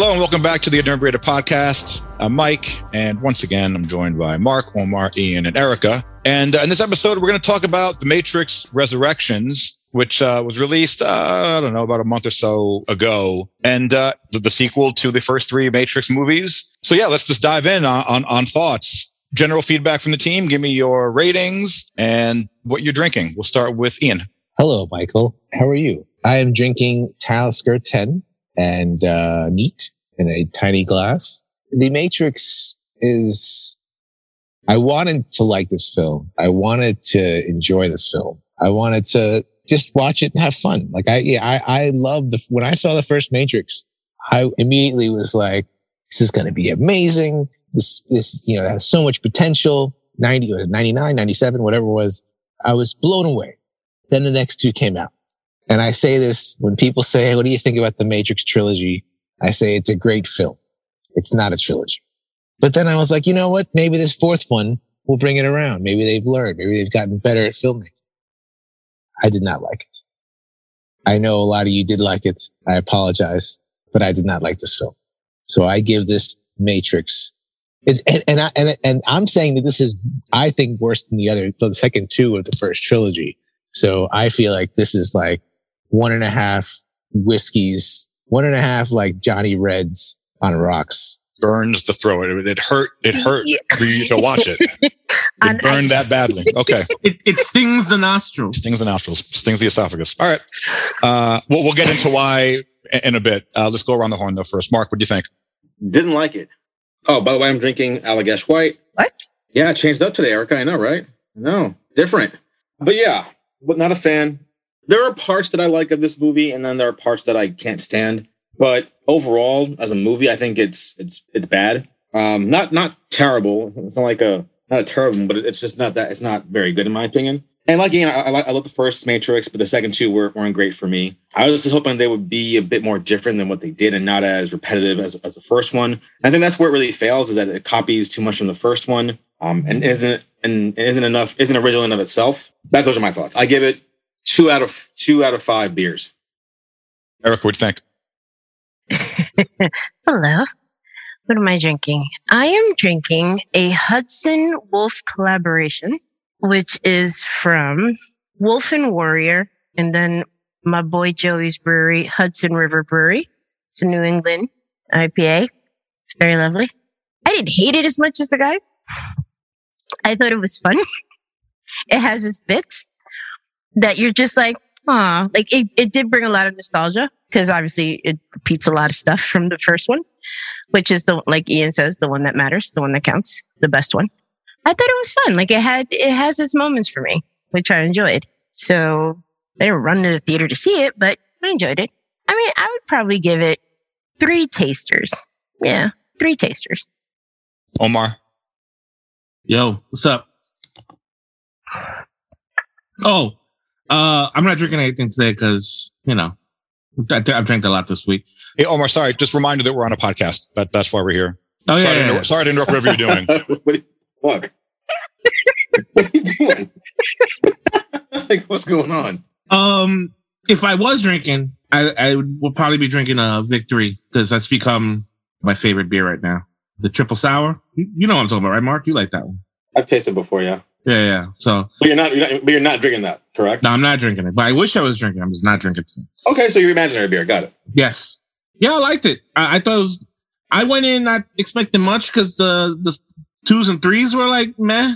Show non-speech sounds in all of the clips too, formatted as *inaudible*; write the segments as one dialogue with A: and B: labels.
A: Hello and welcome back to the Inebriated Podcast. I'm Mike, and once again, I'm joined by Mark, Omar, Ian, and Erica. And uh, in this episode, we're going to talk about The Matrix Resurrections, which uh, was released, uh, I don't know, about a month or so ago, and uh, the, the, sequel to the first three Matrix movies. So yeah, let's just dive in on, on, on thoughts. General feedback from the team. Give me your ratings and what you're drinking. We'll start with Ian.
B: Hello, Michael. How are you? I am drinking Talisker 10 and uh, in a tiny glass. The Matrix is. I wanted to like this film. I wanted to enjoy this film. I wanted to just watch it and have fun. Like I, yeah, I, I love the, when I saw the first Matrix, I immediately was like, this is going to be amazing. This, this, you know, has so much potential. 90 or 99, 97, whatever it was. I was blown away. Then the next two came out. And I say this when people say, what do you think about the Matrix trilogy? I say it's a great film. It's not a trilogy. But then I was like, you know what? Maybe this fourth one will bring it around. Maybe they've learned. Maybe they've gotten better at filming. I did not like it. I know a lot of you did like it. I apologize, but I did not like this film. So I give this Matrix. It's, and, and, I, and, and I'm saying that this is, I think, worse than the other, the second two of the first trilogy. So I feel like this is like one and a half whiskeys, one and a half like Johnny Reds on rocks.
A: Burns the throat. It, it hurt. It hurt yeah. for you to watch it. *laughs* It burned that badly. Okay.
C: It, it, stings the nostrils.
A: Stings the nostrils. Stings the esophagus. All right. Uh, we'll, we'll get into why in a bit. Uh, let's go around the horn though first. Mark, what do you think?
D: Didn't like it. Oh, by the way, I'm drinking Allagash White.
E: What?
D: Yeah, changed up today, Erica. I know, right? No, different. But yeah, but not a fan. There are parts that I like of this movie, and then there are parts that I can't stand. But overall, as a movie, I think it's it's it's bad. Um, not not terrible. It's not like a not a terrible, but it's just not that. It's not very good in my opinion. And like know, I, I, I love the first Matrix, but the second two were, weren't great for me. I was just hoping they would be a bit more different than what they did, and not as repetitive as, as the first one. I think that's where it really fails, is that it copies too much from the first one, um, and isn't and isn't enough, isn't original in of itself. That those are my thoughts. I give it two out of two out of five beers.
A: Eric, what do you
E: think? *laughs* Hello. What am I drinking? I am drinking a Hudson Wolf collaboration, which is from Wolf and Warrior, and then my boy Joey's brewery, Hudson River Brewery. It's a New England IPA. It's very lovely. I didn't hate it as much as the guys. I thought it was fun. *laughs* it has its bits that you're just like, ah, like it, it did bring a lot of nostalgia because obviously it repeats a lot of stuff from the first one, which is the, like Ian says, the one that matters, the one that counts, the best one. I thought it was fun. Like it had, it has its moments for me, which I enjoyed. So I didn't run to the theater to see it, but I enjoyed it. I mean, I would probably give it three tasters. Yeah, three tasters.
A: Omar.
C: Yo, what's up? Oh, uh, I'm not drinking anything today because you know I, have drank a lot this week.
A: Hey, Omar, sorry. Just reminder that we're on a podcast. That that's why we're here.
C: Oh yeah.
A: Sorry,
C: yeah,
A: to,
C: yeah.
A: sorry to interrupt whatever you're doing. *laughs*
D: what the fuck? *laughs* what are you doing? *laughs* like, what's going on?
C: Um, if I was drinking, I, I would probably be drinking a Victory because that's become my favorite beer right now. The triple sour. You know what I'm talking about, right, Mark? You like that one?
D: I've tasted before, yeah.
C: Yeah, yeah. So,
D: but you're not, you're not, but you're not drinking that, correct?
C: No, I'm not drinking it. But I wish I was drinking. I'm just not drinking it.
D: Okay, so your imaginary beer, got it.
C: Yes. Yeah, I liked it. I, I thought it was. I went in not expecting much because the the twos and threes were like meh.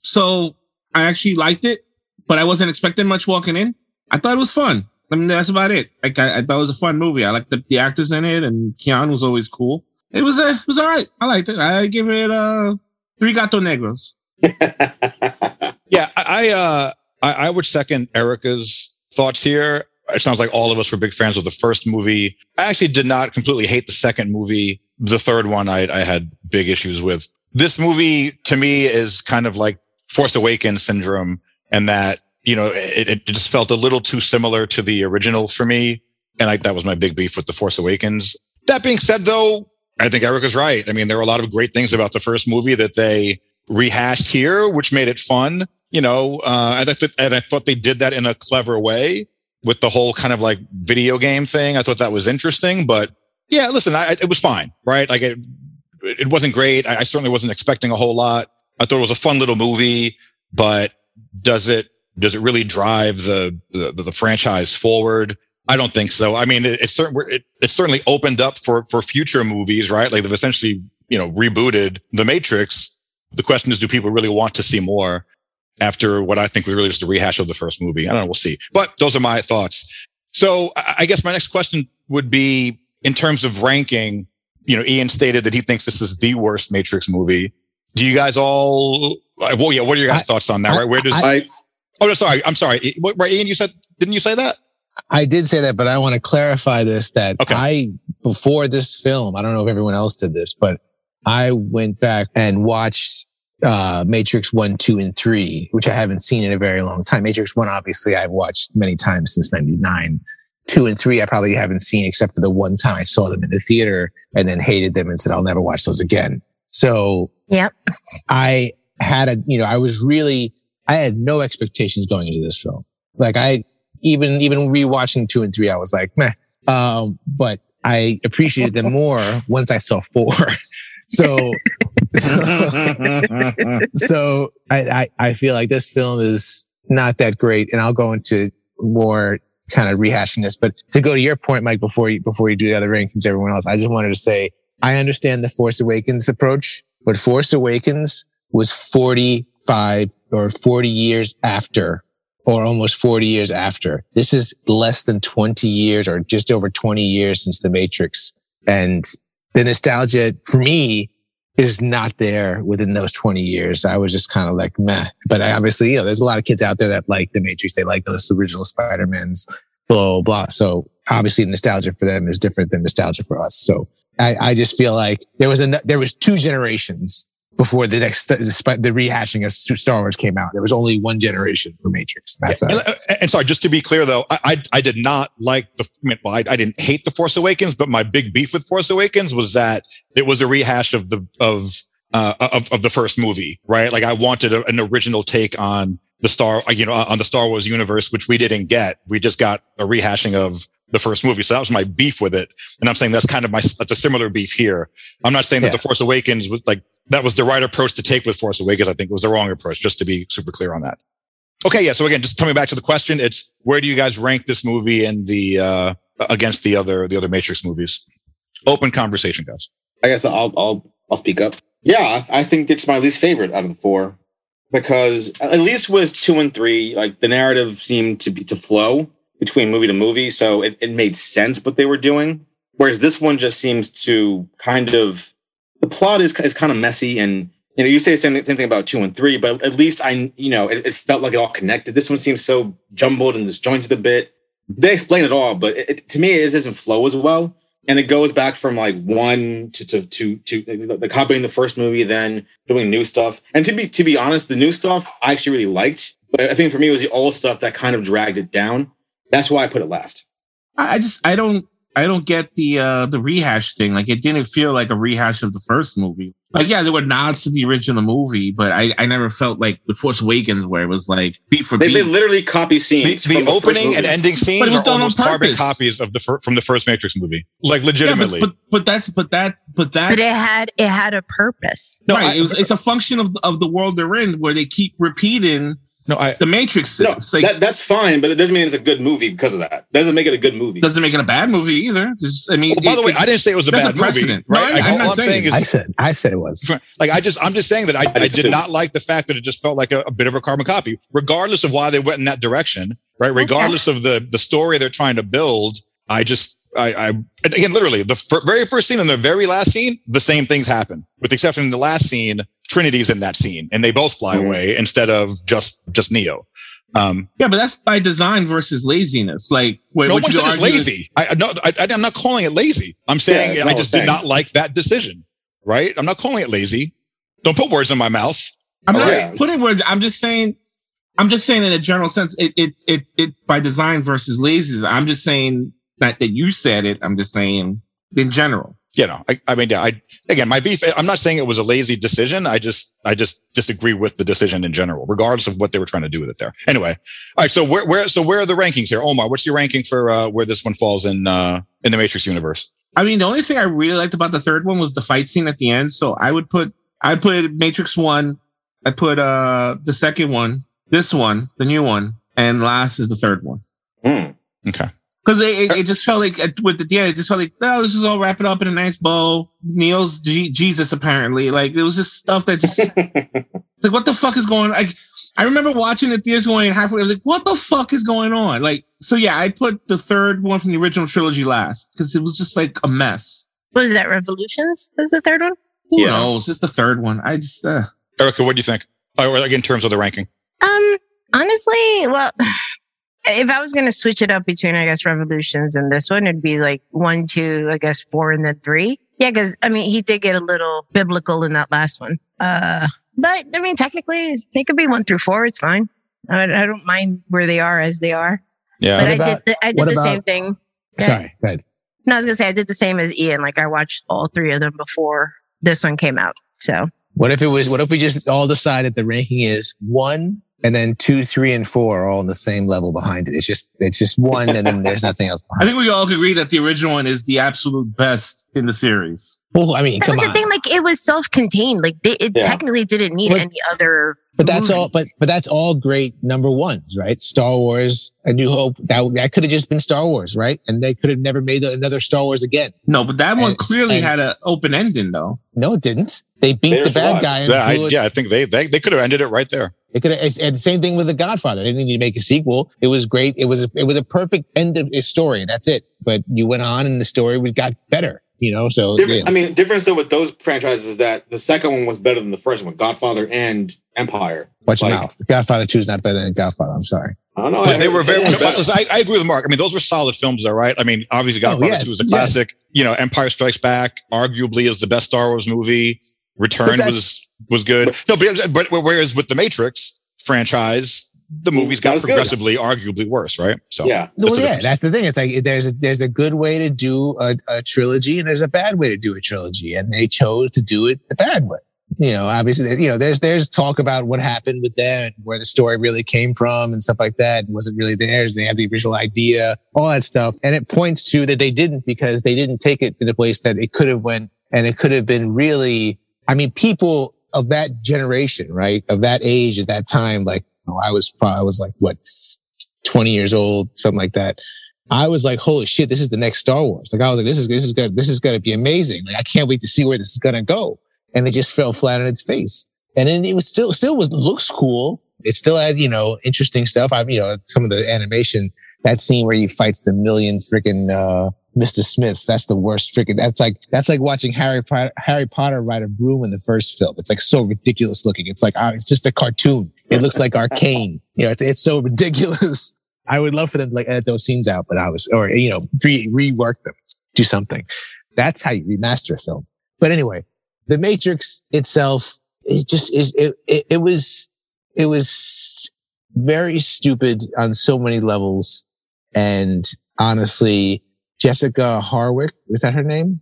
C: So I actually liked it, but I wasn't expecting much walking in. I thought it was fun. I mean, that's about it. Like I, I thought it was a fun movie. I liked the, the actors in it, and Keanu was always cool. It was a, it was all right. I liked it. I give it uh three gato negros. *laughs*
A: yeah, I uh, I, I would second Erica's thoughts here. It sounds like all of us were big fans of the first movie. I actually did not completely hate the second movie. The third one, I, I had big issues with. This movie to me is kind of like Force Awakens syndrome, and that you know it, it just felt a little too similar to the original for me. And I, that was my big beef with the Force Awakens. That being said, though, I think Erica's right. I mean, there are a lot of great things about the first movie that they rehashed here, which made it fun. You know, uh, I th- and I thought they did that in a clever way with the whole kind of like video game thing. I thought that was interesting, but Yeah, listen, I, it was fine, right? Like it, it wasn't great. I, I certainly wasn't expecting a whole lot. I thought it was a fun little movie, but does it does it really drive the the, the franchise forward? I don't think so. I mean, it, it's certainly it, it certainly opened up for for future movies, right? Like they've essentially you know rebooted the Matrix. The question is, do people really want to see more after what I think was really just a rehash of the first movie? I don't know. We'll see. But those are my thoughts. So I guess my next question would be in terms of ranking. You know, Ian stated that he thinks this is the worst Matrix movie. Do you guys all? Well, yeah. What are your guys' I, thoughts on that? I, right? Where does? I, oh, no, sorry. I'm sorry. Right, Ian. You said didn't you say that?
B: I did say that, but I want to clarify this that okay. I, before this film, I don't know if everyone else did this, but I went back and watched uh, Matrix 1, 2, and 3, which I haven't seen in a very long time. Matrix 1, obviously, I've watched many times since 99. 2 and 3, I probably haven't seen except for the one time I saw them in the theater and then hated them and said, I'll never watch those again. So,
E: yep.
B: I had a, you know, I was really, I had no expectations going into this film. Like I, even even rewatching two and three, I was like, meh. Um, but I appreciated them more *laughs* once I saw four. So, *laughs* so, so I, I, I feel like this film is not that great, and I'll go into more kind of rehashing this. But to go to your point, Mike, before you before you do the other rankings, everyone else, I just wanted to say I understand the Force Awakens approach, but Force Awakens was 45 or 40 years after or almost 40 years after. This is less than 20 years or just over 20 years since the Matrix. And the nostalgia for me is not there within those 20 years. I was just kind of like, meh. But I obviously, you know, there's a lot of kids out there that like the Matrix. They like those original Spider-Mans, blah, blah, blah. So obviously nostalgia for them is different than nostalgia for us. So I, I just feel like there was a, there was two generations before the next despite the rehashing of Star Wars came out. There was only one generation for Matrix. That's
A: yeah, uh, and, and, sorry, just to be clear though, I I, I did not like the well, I, I, didn't hate the Force Awakens, but my big beef with Force Awakens was that it was a rehash of the of uh, of, of the first movie, right? Like I wanted a, an original take on the Star, uh, you know, uh, on the Star Wars universe, which we didn't get. We just got a rehashing of the first movie. So that was my beef with it. And I'm saying that's kind of my, that's a similar beef here. I'm not saying that The Force Awakens was like, that was the right approach to take with Force Awakens. I think it was the wrong approach, just to be super clear on that. Okay. Yeah. So again, just coming back to the question, it's where do you guys rank this movie and the, uh, against the other, the other Matrix movies? Open conversation, guys.
D: I guess I'll, I'll, I'll speak up. Yeah. I think it's my least favorite out of the four because at least with two and three, like the narrative seemed to be to flow between movie to movie. So it, it made sense what they were doing. Whereas this one just seems to kind of, the plot is, is kind of messy and, you know, you say the same, thing about two and three, but at least I, you know, it, it, felt like it all connected. This one seems so jumbled and disjointed a bit. They explain it all, but it, to me, it doesn't flow as well. And it goes back from like one to to to to the copying the first movie, then doing new stuff. And to be to be honest, the new stuff I actually really liked. But I think for me, it was the old stuff that kind of dragged it down. That's why I put it last.
C: I just I don't I don't get the uh the rehash thing. Like it didn't feel like a rehash of the first movie. Like yeah, there were nods to the original movie, but I, I never felt like The Force Awakens where it was like beat for
D: they,
C: beat.
D: They literally copy scenes.
A: The, the, the opening and ending scenes are almost carbon copies of the fir- from the first Matrix movie. Like legitimately.
C: Yeah, but, but, but that's but that but that
E: But it had it had a purpose.
C: No, right. I, it was, it's a function of of the world they're in where they keep repeating no, I, the Matrix.
D: No, like, that, that's fine, but it doesn't mean it's a good movie because of that. Doesn't make it a good movie.
C: Doesn't make it a bad movie either. Just, I mean,
A: well, by it, the way, I didn't say it was a bad a movie. Right?
C: No, I,
B: am not saying, saying is, I said, I said it was.
A: Like, I just, I'm just saying that I, I, I did not like the fact that it just felt like a, a, bit of a carbon copy, regardless of why they went in that direction. Right, oh, regardless okay. of the the story they're trying to build. I just I, I again, literally, the f- very first scene and the very last scene, the same things happen, with the exception of the last scene. Trinity's in that scene, and they both fly mm-hmm. away instead of just just Neo.
C: Um, yeah, but that's by design versus laziness. Like,
A: wait, no one said it's lazy. I, no, I, am not calling it lazy. I'm saying yeah, I just did not like that decision. Right? I'm not calling it lazy. Don't put words in my mouth.
C: I'm not right? putting words. I'm just saying. I'm just saying in a general sense, it it it it's by design versus laziness. I'm just saying that that you said it. I'm just saying in general.
A: you know, I, I mean, I again, my beef. I'm not saying it was a lazy decision. I just, I just disagree with the decision in general, regardless of what they were trying to do with it there. Anyway, all right. So where, where, so where are the rankings here, Omar? What's your ranking for uh, where this one falls in uh, in the Matrix universe?
C: I mean, the only thing I really liked about the third one was the fight scene at the end. So I would put, I put Matrix one, I put uh the second one, this one, the new one, and last is the third one.
D: Hmm.
A: Okay.
C: Because it, it, it just felt like with the yeah, it just felt like oh, this is all wrapping up in a nice bow. Neo's G- Jesus apparently, like it was just stuff that just *laughs* like what the fuck is going? Like I remember watching the theaters going halfway. I was like, what the fuck is going on? Like so yeah, I put the third one from the original trilogy last because it was just like a mess.
E: What is that? Revolutions is the third one.
C: Who
D: Yeah.
C: knows? It's the third one. I just uh,
A: Erica, what do you think? Or like in terms of the ranking?
E: Um, honestly, well, *sighs* if I was going to switch it up between, I guess, Revolutions and this one, it'd be like one, two, I guess, four, and then three. Yeah, because I mean, he did get a little biblical in that last one. Uh, but I mean, technically, they could be one through four. It's fine. I, I don't mind where they are as they are.
A: Yeah.
E: But
B: What
E: I
B: about-
E: did, the, I did the
B: about-
E: same thing. Yeah.
B: Sorry, go ahead.
E: No, I was gonna say I did the same as Ian. Like I watched all three of them before this one came out. So
B: What if it was? What if we just all decided the ranking is one, and then two, three, and four are all on the same level behind it? It's just it's just one, and then there's nothing else.
C: I think we all agree that the original one is the absolute best in the series.
B: Well, I mean,
E: that
B: come
E: was the thing. Like it was self-contained. Like they, it
D: Yeah.
E: technically didn't need
B: But-
E: any other.
B: But that's
E: movie.
B: all. But but that's all great number ones, right? Star Wars, A New Hope. That that could have just been Star Wars, right? And they could have never made another Star Wars again.
C: No, but that one clearly
B: and-
C: had an open ending though.
B: No, it didn't. They beat
D: They
B: the bad
D: survived.
B: guy and
A: Yeah, I, yeah, I think they they, they could have ended it right there.
B: It could have, and same thing with The Godfather. They didn't need to make a sequel. It was great. It was, a, it was a perfect end of a story. That's it. But you went on and the story was got better, you know? So,
D: Different,
B: yeah.
D: I mean, difference though with those franchises is that the second one was better than the first one, Godfather and Empire.
B: watch your mouth. Godfather 2 is not better than Godfather. I'm sorry.
D: I don't know.
A: But they were very.
D: It's
A: I, I agree with Mark. I mean, those were solid films, though, right? I mean, obviously,
B: Oh,
A: Godfather
B: yes,
A: Two is a
B: yes.
A: classic. You know, Empire Strikes Back arguably is the best Star Wars movie. Return was was good. No, but, but whereas with the Matrix franchise, the movies got
D: as good.
A: progressively, arguably worse, right? So
D: yeah.
B: Well,
A: the
B: yeah, that's the thing. It's like there's a there's a good way to do a, a trilogy and there's a bad way to do a trilogy, and they chose to do it the bad way. You know, obviously, you know, there's there's talk about what happened with them and where the story really came from and stuff like that. And was it really theirs? They have the original idea, all that stuff, and it points to that they didn't because they didn't take it to the place that it could have went, and it could have been really. I mean, people of that generation, right, of that age at that time, like you know, I was, probably, I was like what 20 years old, something like that. I was like, holy shit, this is the next Star Wars. Like I was like, this is, this is gonna, this is gonna be amazing. Like I can't wait to see where this is gonna go. And it just fell flat on its face. And then it was still, still was, looks cool. It still had, you know, interesting stuff. I, you know, some of the animation, that scene where he fights the million freaking, uh, Mr. Smiths. That's the worst freaking, that's like, that's like watching Harry Potter, Harry Potter ride a broom in the first film. It's like so ridiculous looking. It's like, ah, it's just a cartoon. It looks like arcane. *laughs* You know, it's, it's so ridiculous. *laughs* I would love for them to like edit those scenes out, but I was, or, you know, re- rework them, do something. That's how you remaster a film. But anyway, the Matrix itself, it just is, it, it, it was, it was very stupid on so many levels. And honestly, Jessica Harwick, was that her name?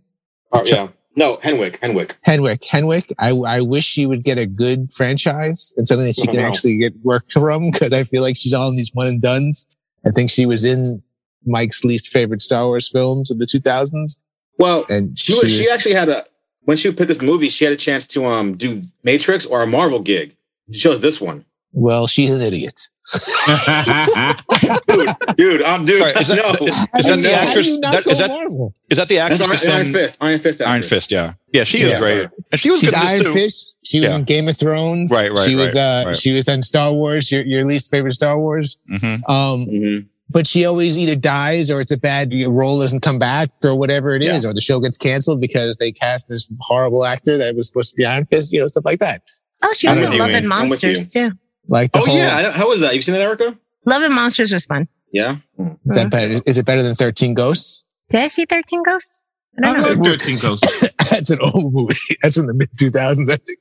D: Oh, yeah. No, Henwick. Henwick.
B: Henwick. Henwick. I, I wish she would get a good franchise and something that she can
D: no. *laughs*
B: actually get work from because I feel like she's all in these one and duns. I think she was in Mike's least favorite Star Wars films of the 2000s.
D: Well,
B: And
D: she was, she actually had a when she put this movie, she had a chance to um do Matrix or a Marvel gig. She chose this one.
B: Well, she's an idiot. *laughs*
D: Dude, dude, I'm dude.
A: All right, is that-
D: no.
A: Is that the
B: How
A: actress?
B: you not
A: That, is that
B: Marvel?
A: is that the actress?
D: Iron,
A: that's
D: Iron
A: in
D: Fist. Iron Fist.
A: Iron. Fist, yeah, yeah, she is
B: Yeah.
A: great, and she was
B: She's
A: good in this
B: Iron
A: too.
B: Fist. She was
A: Yeah.
B: in Game of Thrones.
A: Right, right,
B: She was,
A: right,
B: uh,
A: right.
B: she was in Star Wars, your, your least favorite Star Wars.
A: hmm
B: Um,
D: Mhm.
B: but she always either dies or it's a bad role doesn't come back or whatever it is, or the show gets canceled because they cast this horrible actor that was supposed to be Iron Fist, you know, stuff like that.
E: Oh, she was in Love and Monsters too.
B: Like the
D: Oh
B: whole,
D: yeah, how was that? You've seen that, Erica?
E: Love and Monsters was fun.
D: Yeah.
B: is that better? Is it better than 13 Ghosts?
E: Did I see 13 Ghosts? I
C: I
E: don't know.
C: like 13 Ghosts. *laughs*
B: That's an old movie. *laughs* That's from the mid 2000s, I think.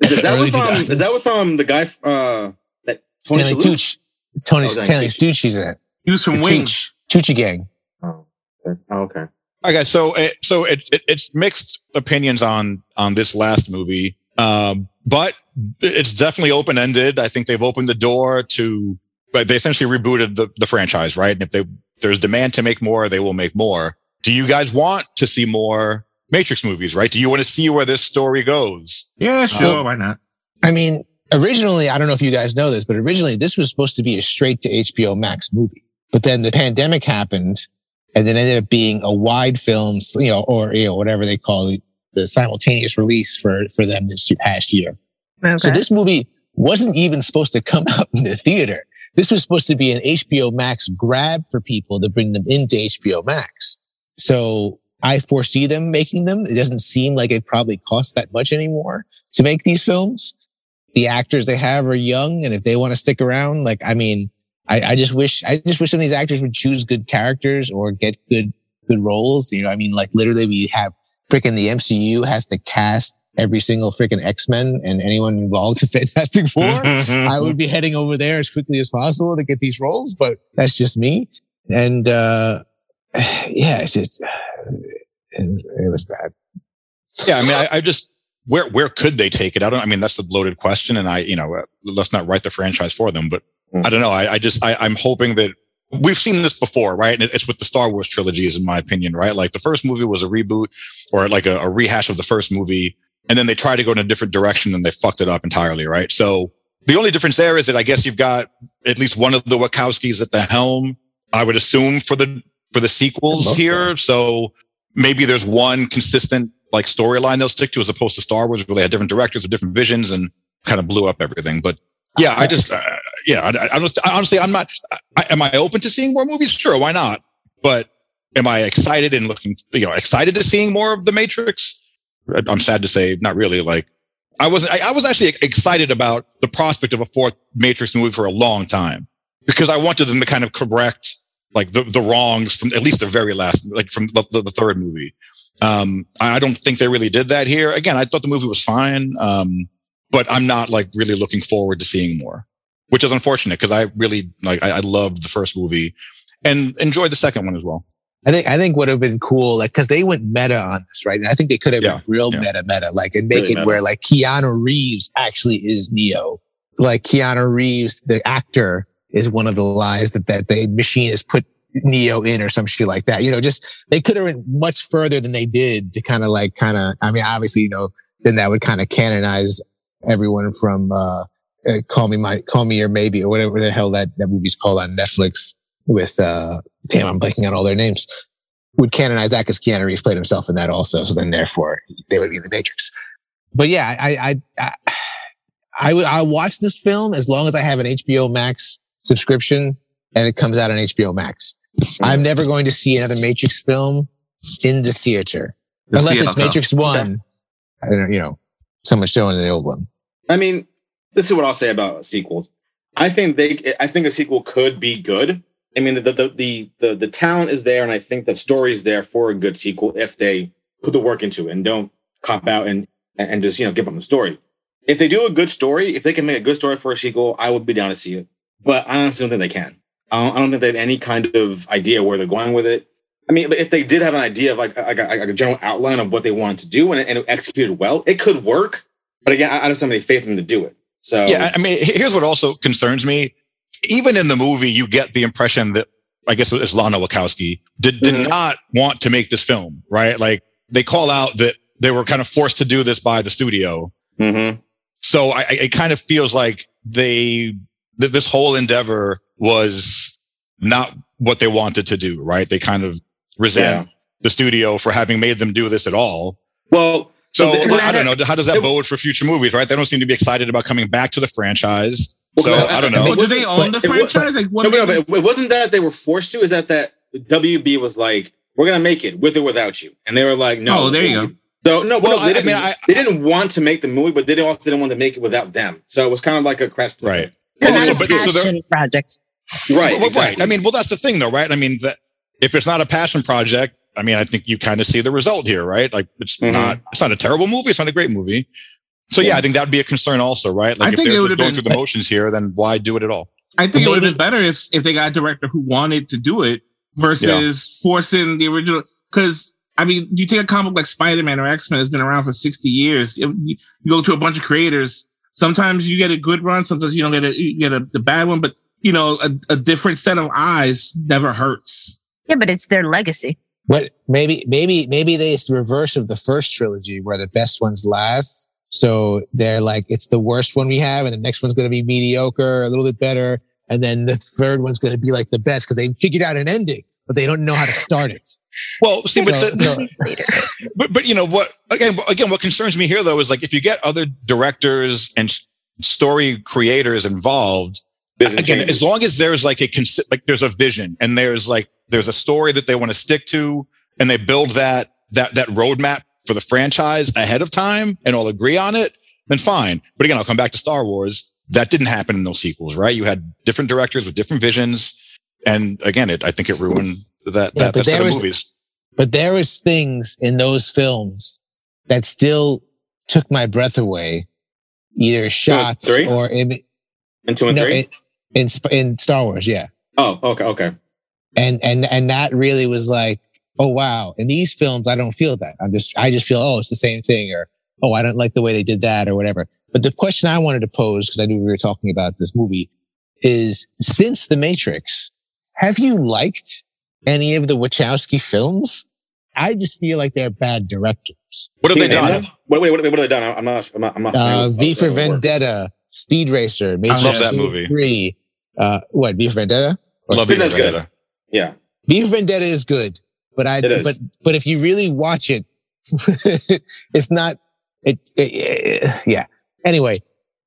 D: Is that
B: Early
D: with um? Is that with um the guy uh that Tony
B: Stanley Tucci. Tony,
D: Oh, Stanley
B: Stanley
D: Tucci.
B: Tucci's in it.
C: He was from
B: The
C: Wings.
B: Tucci, Tucci gang.
D: Oh, okay. oh, okay.
A: All All right, guys. So, it, so it, it, it's mixed opinions on on this last movie, um, but it's definitely open ended. I think they've opened the door to, but they essentially rebooted the the franchise, right? And if they there's demand to make more, they will make more. Do you guys want to see more Matrix movies? Right? Do you want to see where this story goes?
C: Yeah, sure.
B: Um,
C: why not?
B: I mean, originally, I don't know if you guys know this, but originally this was supposed to be a straight to HBO Max movie. But then the pandemic happened and then ended up being a wide film, you know, or, you know, whatever they call it, the simultaneous release for, for them this past year.
E: Okay.
B: So this movie wasn't even supposed to come *laughs* out in the theater. This was supposed to be an HBO Max grab for people to bring them into HBO Max. So I foresee them making them. It doesn't seem like it probably costs that much anymore to make these films. The actors they have are young. And if they want to stick around, like, I mean, I, I just wish, I just wish some of these actors would choose good characters or get good, good roles. You know, I mean, like literally we have freaking the MCU has to cast every single freaking X-Men and anyone involved *laughs* in Fantastic Four. *laughs* I would be heading over there as quickly as possible to get these roles, but that's just me. And, uh, *sighs* yeah, it's just, *sighs* it, it was bad.
A: Yeah, I mean, I, I just where where could they take it? I don't. I mean, that's a loaded question, and I, you know, uh, let's not write the franchise for them. But
D: Mm.
A: I don't know. I, I just I, I'm hoping that we've seen this before, right? And it's with the Star Wars trilogies, in my opinion, right? Like the first movie was a reboot or like a, a rehash of the first movie, and then they tried to go in a different direction and they fucked it up entirely, right? So the only difference there is that I guess you've got at least one of the Wachowskis at the helm. I would assume for the for the sequels here. So maybe there's one consistent like storyline they'll stick to as opposed to Star Wars where they had different directors with different visions and kind of blew up everything. But yeah, I just, uh, yeah, I, I just, honestly, I'm not, I, am I open to seeing more movies? Sure. Why not? But am I excited and looking, you know, excited to seeing more of the Matrix? I'm sad to say, not really. Like I wasn't, I, I was actually excited about the prospect of a fourth Matrix movie for a long time because I wanted them to kind of correct like the, the wrongs from at least the very last, like from the, the, the third movie. Um, I don't think they really did that here. Again, I thought the movie was fine. Um, but I'm not like really looking forward to seeing more, which is unfortunate because I really like, I, I loved the first movie and enjoyed the second one as well.
B: I think I think would have been cool, like because they went meta on this, right? And I think they could have
A: Yeah,
B: been real
A: yeah.
B: meta, meta, like and make
D: Really
B: it
D: meta.
B: where like Keanu Reeves actually is Neo, like Keanu Reeves, the actor, is one of the lies that that the machine has put Neo in or some shit like that. You know, just they could have went much further than they did to kind of like kind of. I mean, obviously, you know, then that would kind of canonize everyone from uh, uh, Call Me My Call Me or Maybe or whatever the hell that that movie's called on Netflix with uh damn I'm blanking on all their names would canonize that because Keanu Reeves played himself in that also so then therefore they would be in the Matrix but yeah I I I I would I'll watch this film as long as I have an HBO Max subscription and it comes out on HBO Max I'm never going to see another Matrix film in the theater
C: The
B: unless
C: theater,
B: it's
C: huh?
B: Matrix One I don't know you know someone's showing the old one
D: I mean, this is what I'll say about sequels. I think they, I think a sequel could be good. I mean, the the the the, the talent is there, and I think the story is there for a good sequel if they put the work into it and don't cop out and and just you know give them the story. If they do a good story, if they can make a good story for a sequel, I would be down to see it. But I honestly don't think they can. I don't, I don't think they have any kind of idea where they're going with it. I mean, but if they did have an idea of like, like, a, like a general outline of what they wanted to do and, it- and executed well, it could work. But again, I I don't have any faith in them to do it. So
A: Yeah. I mean, here's what also concerns me. Even in the movie, you get the impression that I guess it was Lana Wachowski did, did
D: Mhm.
A: not want to make this film, right? Like they call out that they were kind of forced to do this by the studio.
D: Mhm.
A: So I, it kind of feels like they, that this whole endeavor was not what they wanted to do, right? They kind of resent the studio for having made them do this at all.
D: well,
A: So
D: So
A: I don't know. How does that
D: it-
A: bode for future movies, right? They don't seem to be excited about coming back to the franchise.
D: Well,
A: So
D: no,
A: I don't know.
C: Well, do they own the
D: But it
C: franchise? Like, what?
D: no, no, but it wasn't that they were forced to. Is that that WB was like, we're gonna make it with or without you, and they were like, no.
C: Oh, there you go.
D: So no,
A: Well,
D: well,
A: I-
D: they,
A: I
D: didn't,
A: mean, I-
D: they didn't want to make the movie, but they didn't also didn't want to make it without them. So it was kind of like a crest,
A: Right.
E: It's
A: Well,
E: not
A: so-
E: a
A: so they're-
E: passion project.
D: Right,
A: Well,
D: exactly.
A: right. I mean, well, that's the thing, though, right? I mean, that if it's not a passion project, I mean, I think you kind of see the result here, right? Like, it's
D: Mhm.
A: not, it's not a terrible movie. It's not a great movie. So yeah, I think that would be a concern also, right? Like,
C: I
A: if
C: think it
A: they're
C: would
A: just going
C: been-
A: through the motions here, then why do it at all?
C: I think it would have been better if if they got a director who wanted to do it versus forcing the original. Because I mean, you take a comic like Spider Man or X Men has been around for 60 years. You, you go to a bunch of creators. Sometimes you get a good run. Sometimes you don't get a, you get a, the bad one, but you know, a, a different set of eyes never hurts.
E: Yeah, but it's their legacy.
B: But maybe, maybe, maybe they, it's the reverse of the first trilogy where the best ones last. So they're like, it's the worst one we have. And the next one's going to be mediocre, a little bit better. And then the third one's going to be like the best because they figured out an ending, but they don't know how to start it. *laughs*
A: Well, see, but,
B: So-
A: the,
B: so-
E: Later. *laughs*
A: but but you know what? Again, again, what concerns me here though is like if you get other directors and story creators involved,
D: Business
A: again,
D: changes.
A: as long as there's like a consi- like there's a vision and there's like there's a story that they want to stick to, and they build that that that roadmap for the franchise ahead of time, and all agree on it, then fine. But again, I'll come back to Star Wars. That didn't happen in those sequels, right? You had different directors with different visions, and again, it I think it ruined that
B: Yeah,
A: that, that set
B: there
A: of
B: was-
A: movies.
B: But there was things in those films that still took my breath away, either shots
D: three?
B: or in,
D: and two and
B: no,
D: three.
B: in, in, in Star Wars. Yeah.
D: oh, okay, okay.
B: And, and, and that really was like, oh, wow. In these films, I don't feel that. I'm just, I just feel, oh, it's the same thing or, oh, I don't like the way they did that or whatever. But the question I wanted to pose, because I knew we were talking about this movie is since the Matrix, have you liked any of the Wachowski films? I just feel like they're bad directors.
A: What have
D: Can
A: they done?
D: them? What, wait, what, what have they done? I'm not. I'm not. I'm not
B: Uh, V for
D: that.
B: Vendetta, Speed Racer, Matrix
A: love that movie.
B: Three. Uh, what? V for Vendetta? Or
A: Love
D: Speed
A: you,
D: is good.
A: Vendetta.
D: Yeah,
B: V for Vendetta is good, but I. But but if you really watch it, *laughs* it's not. It, it, it- yeah. Anyway,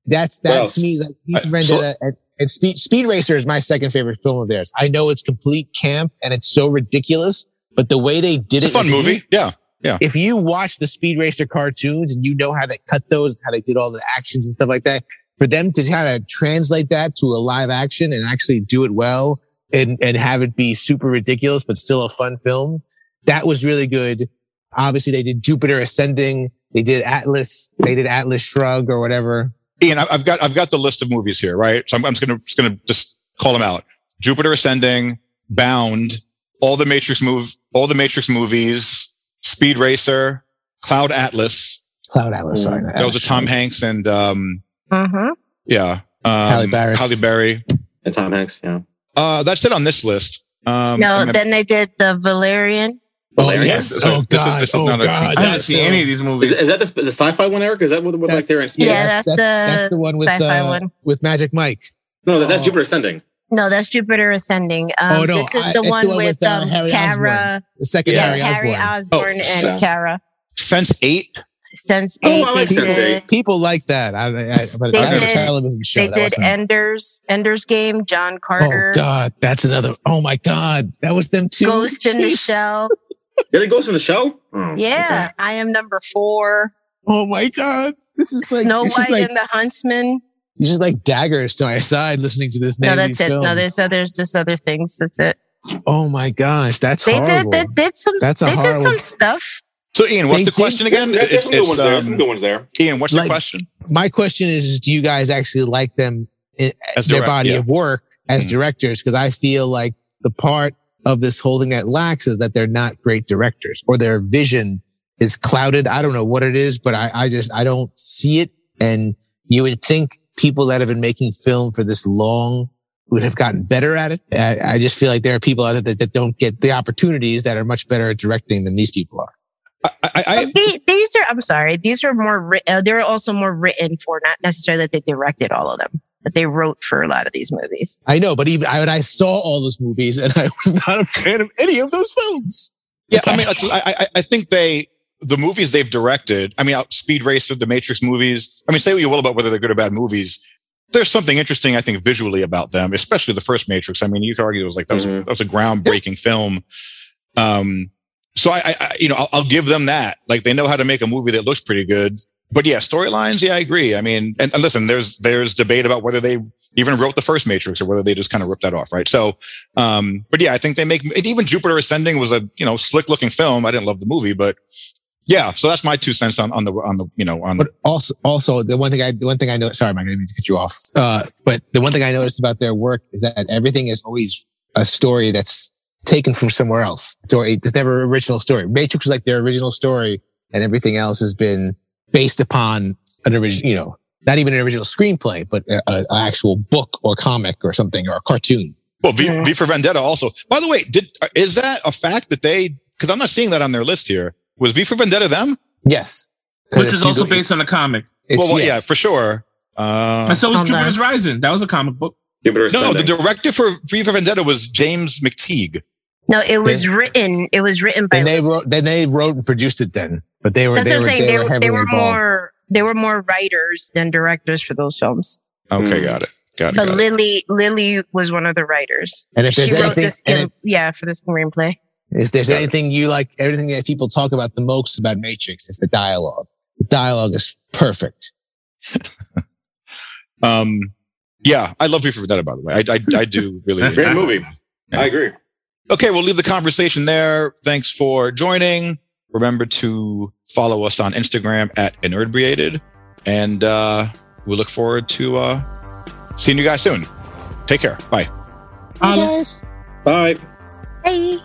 B: that's
D: What
B: that to me. Like V for
A: so-
B: and, and Speed Speed Racer is my second favorite film of theirs. I know it's complete camp and it's so ridiculous, but the way they did
A: It's
B: it,
A: a fun
B: movie. you-
A: movie. Yeah.
B: if you watch the Speed Racer cartoons and you know how they cut those, how they did all the actions and stuff like that, for them to kind of translate that to a live action and actually do it well and, and have it be super ridiculous, but still a fun film, that was really good. Obviously, they did Jupiter Ascending. They did Atlas. They did Atlas Shrug or whatever.
A: Ian, I- I've got I've got the list of movies here, right? So I'm, I'm just gonna just gonna just call them out: Jupiter Ascending, Bound, all the Matrix move, all the Matrix movies, Speed Racer, Cloud Atlas.
B: Cloud Atlas. Sorry.
A: That was a Tom
B: Hanks.
A: Hanks and um,
E: Mm-hmm.
A: yeah, um,
B: Halle Berry.
A: Halle Berry.
D: and Tom Hanks. Yeah,
A: Uh, that's it on this list. Um,
E: no,
A: gonna-
E: then they did the Valerian.
B: Oh,
D: Valerian.
B: yes.
A: This is-
B: Oh,
A: this is-
B: God.
A: this is
B: oh,
A: not a-
B: God.
C: I haven't
B: That's
C: seen
B: so-
C: any of these movies.
D: is, is that the, the sci-fi one, Eric? Is that what, what like they're in?
E: Yeah, that's the
B: that's the one with
E: sci-fi
B: uh,
E: one.
B: with Magic Mike.
D: No, that, that's
B: Oh.
D: Jupiter Ascending.
E: No, that's Jupiter Ascending. Um,
B: Oh, no,
E: this is the
B: it's
E: one
B: the one
E: with,
B: with, uh,
E: um,
B: Harry
E: Cara.
B: The second
E: Yes,
B: Harry
E: Harry
B: Osborn.
E: Osborn
A: Oh,
E: and
D: so-
E: Cara.
A: Sense Eight.
E: Sense
D: Oh,
E: Eight.
D: I like
E: they
D: Sense
E: did-
D: Eight.
B: People like that. I, I, but
E: They
B: that was a
E: did-
B: television show.
E: They
B: That
E: did
B: wasn't-
E: Ender's Ender's Game. John oh, Carter.
B: Oh God, that's another. Oh my God, that was them too.
E: Ghost in the Shell.
D: Did it Ghost in the Shell? Oh,
E: Yeah, I am number four.
B: Oh my God, this is like
E: Snow White
B: like
E: and the Huntsman.
B: it's just like daggers to my side listening to this.
E: No, that's
B: these
E: it. No,
B: films.
E: there's others. Just other things. That's it.
B: Oh my gosh, that's
E: They
B: horrible.
E: did. They did some.
B: That's a
E: they did some stuff.
A: So Ian, what's the question
B: some-
A: again?
D: Yeah, there's
A: It's,
D: some good
A: it's,
D: ones there. Some
A: um,
D: good ones there.
A: Ian, what's
B: Like-
A: your question?
B: my question is, is do you guys actually like them in
A: As
B: their
A: direct-
B: body
A: yeah.
B: of work as
A: Mhm.
B: directors? Because I feel like the part of this whole thing that lacks is that they're not great directors or their vision is clouded. I don't know what it is, but I, I just, I don't see it. And you would think people that have been making film for this long would have gotten better at it. I, I just feel like there are people out there that, that don't get the opportunities that are much better at directing than these people are.
A: I, I, I,
E: But the- these are. I'm sorry. These are more. writ- Uh, they're also more written for not necessarily that they directed all of them, but they wrote for a lot of these movies.
B: I know, but even I, I saw all those movies and *laughs* I was not a fan of any of those films.
A: Yeah, I mean, I, I, I think they, the movies they've directed, I mean, uh, Speed Racer, the Matrix movies, I mean, say what you will about whether they're good or bad movies. There's something interesting, I think, visually about them, especially the first Matrix. I mean, you could argue it was like, that was,
D: Mhm.
A: that was a groundbreaking film. Um, so I, I, you know, I'll, I'll give them that. Like they know how to make a movie that looks pretty good. But yeah, storylines, yeah, I agree. I mean, and, and listen, there's, there's debate about whether they even wrote the first Matrix or whether they just kind of ripped that off, right? So, um, but yeah, I think they make and even Jupiter Ascending was a you know slick looking film. I didn't love the movie, but yeah. So that's my two cents on on the on the you know on
B: But also, also the one thing I, the one thing I know, sorry, Mike, I didn't mean to cut you off. Uh, but the one thing I noticed about their work is that everything is always a story that's taken from somewhere else. Story, it's never original story. Matrix was like their original story and everything else has been based upon an original, you know, not even an original screenplay, but an actual book or comic or something or a cartoon.
A: Well, v, v for Vendetta also. By the way, did is that a fact that they? Because I'm not seeing that on their list here. Was V for Vendetta them?
B: Yes,
C: which is also based on a comic.
A: Well, well yes. yeah, for sure.
C: Uh, and so was Jupiter's Rising. That was a comic book.
A: Jupiter's no, the director for V for Vendetta was James McTeigue.
E: No, it was written. It was written by.
B: Then they wrote. Then they wrote and produced it. Then, but they were.
E: That's
B: they
E: what
B: I'm
E: saying.
B: They,
E: they,
B: were,
E: they were more. They were more writers than directors for those films.
A: Okay, mm. got it. Got it.
E: But
A: got
E: Lilly, it. Lilly was one of the writers.
B: And if there's
E: she
B: anything,
E: wrote the
B: it,
E: yeah, for the screenplay.
B: If there's anything you like, everything that people talk about the most about Matrix is the dialogue. The dialogue is perfect. *laughs*
A: um, yeah, I love you for that. By the way, I I, I do really.
D: Great movie. I agree.
A: Okay, we'll leave the conversation there. Thanks for joining. Remember to follow us on Instagram at Inebriated. And uh, we look forward to uh, seeing you guys soon. Take care. Bye.
B: Bye, guys.
D: Bye.
E: Bye.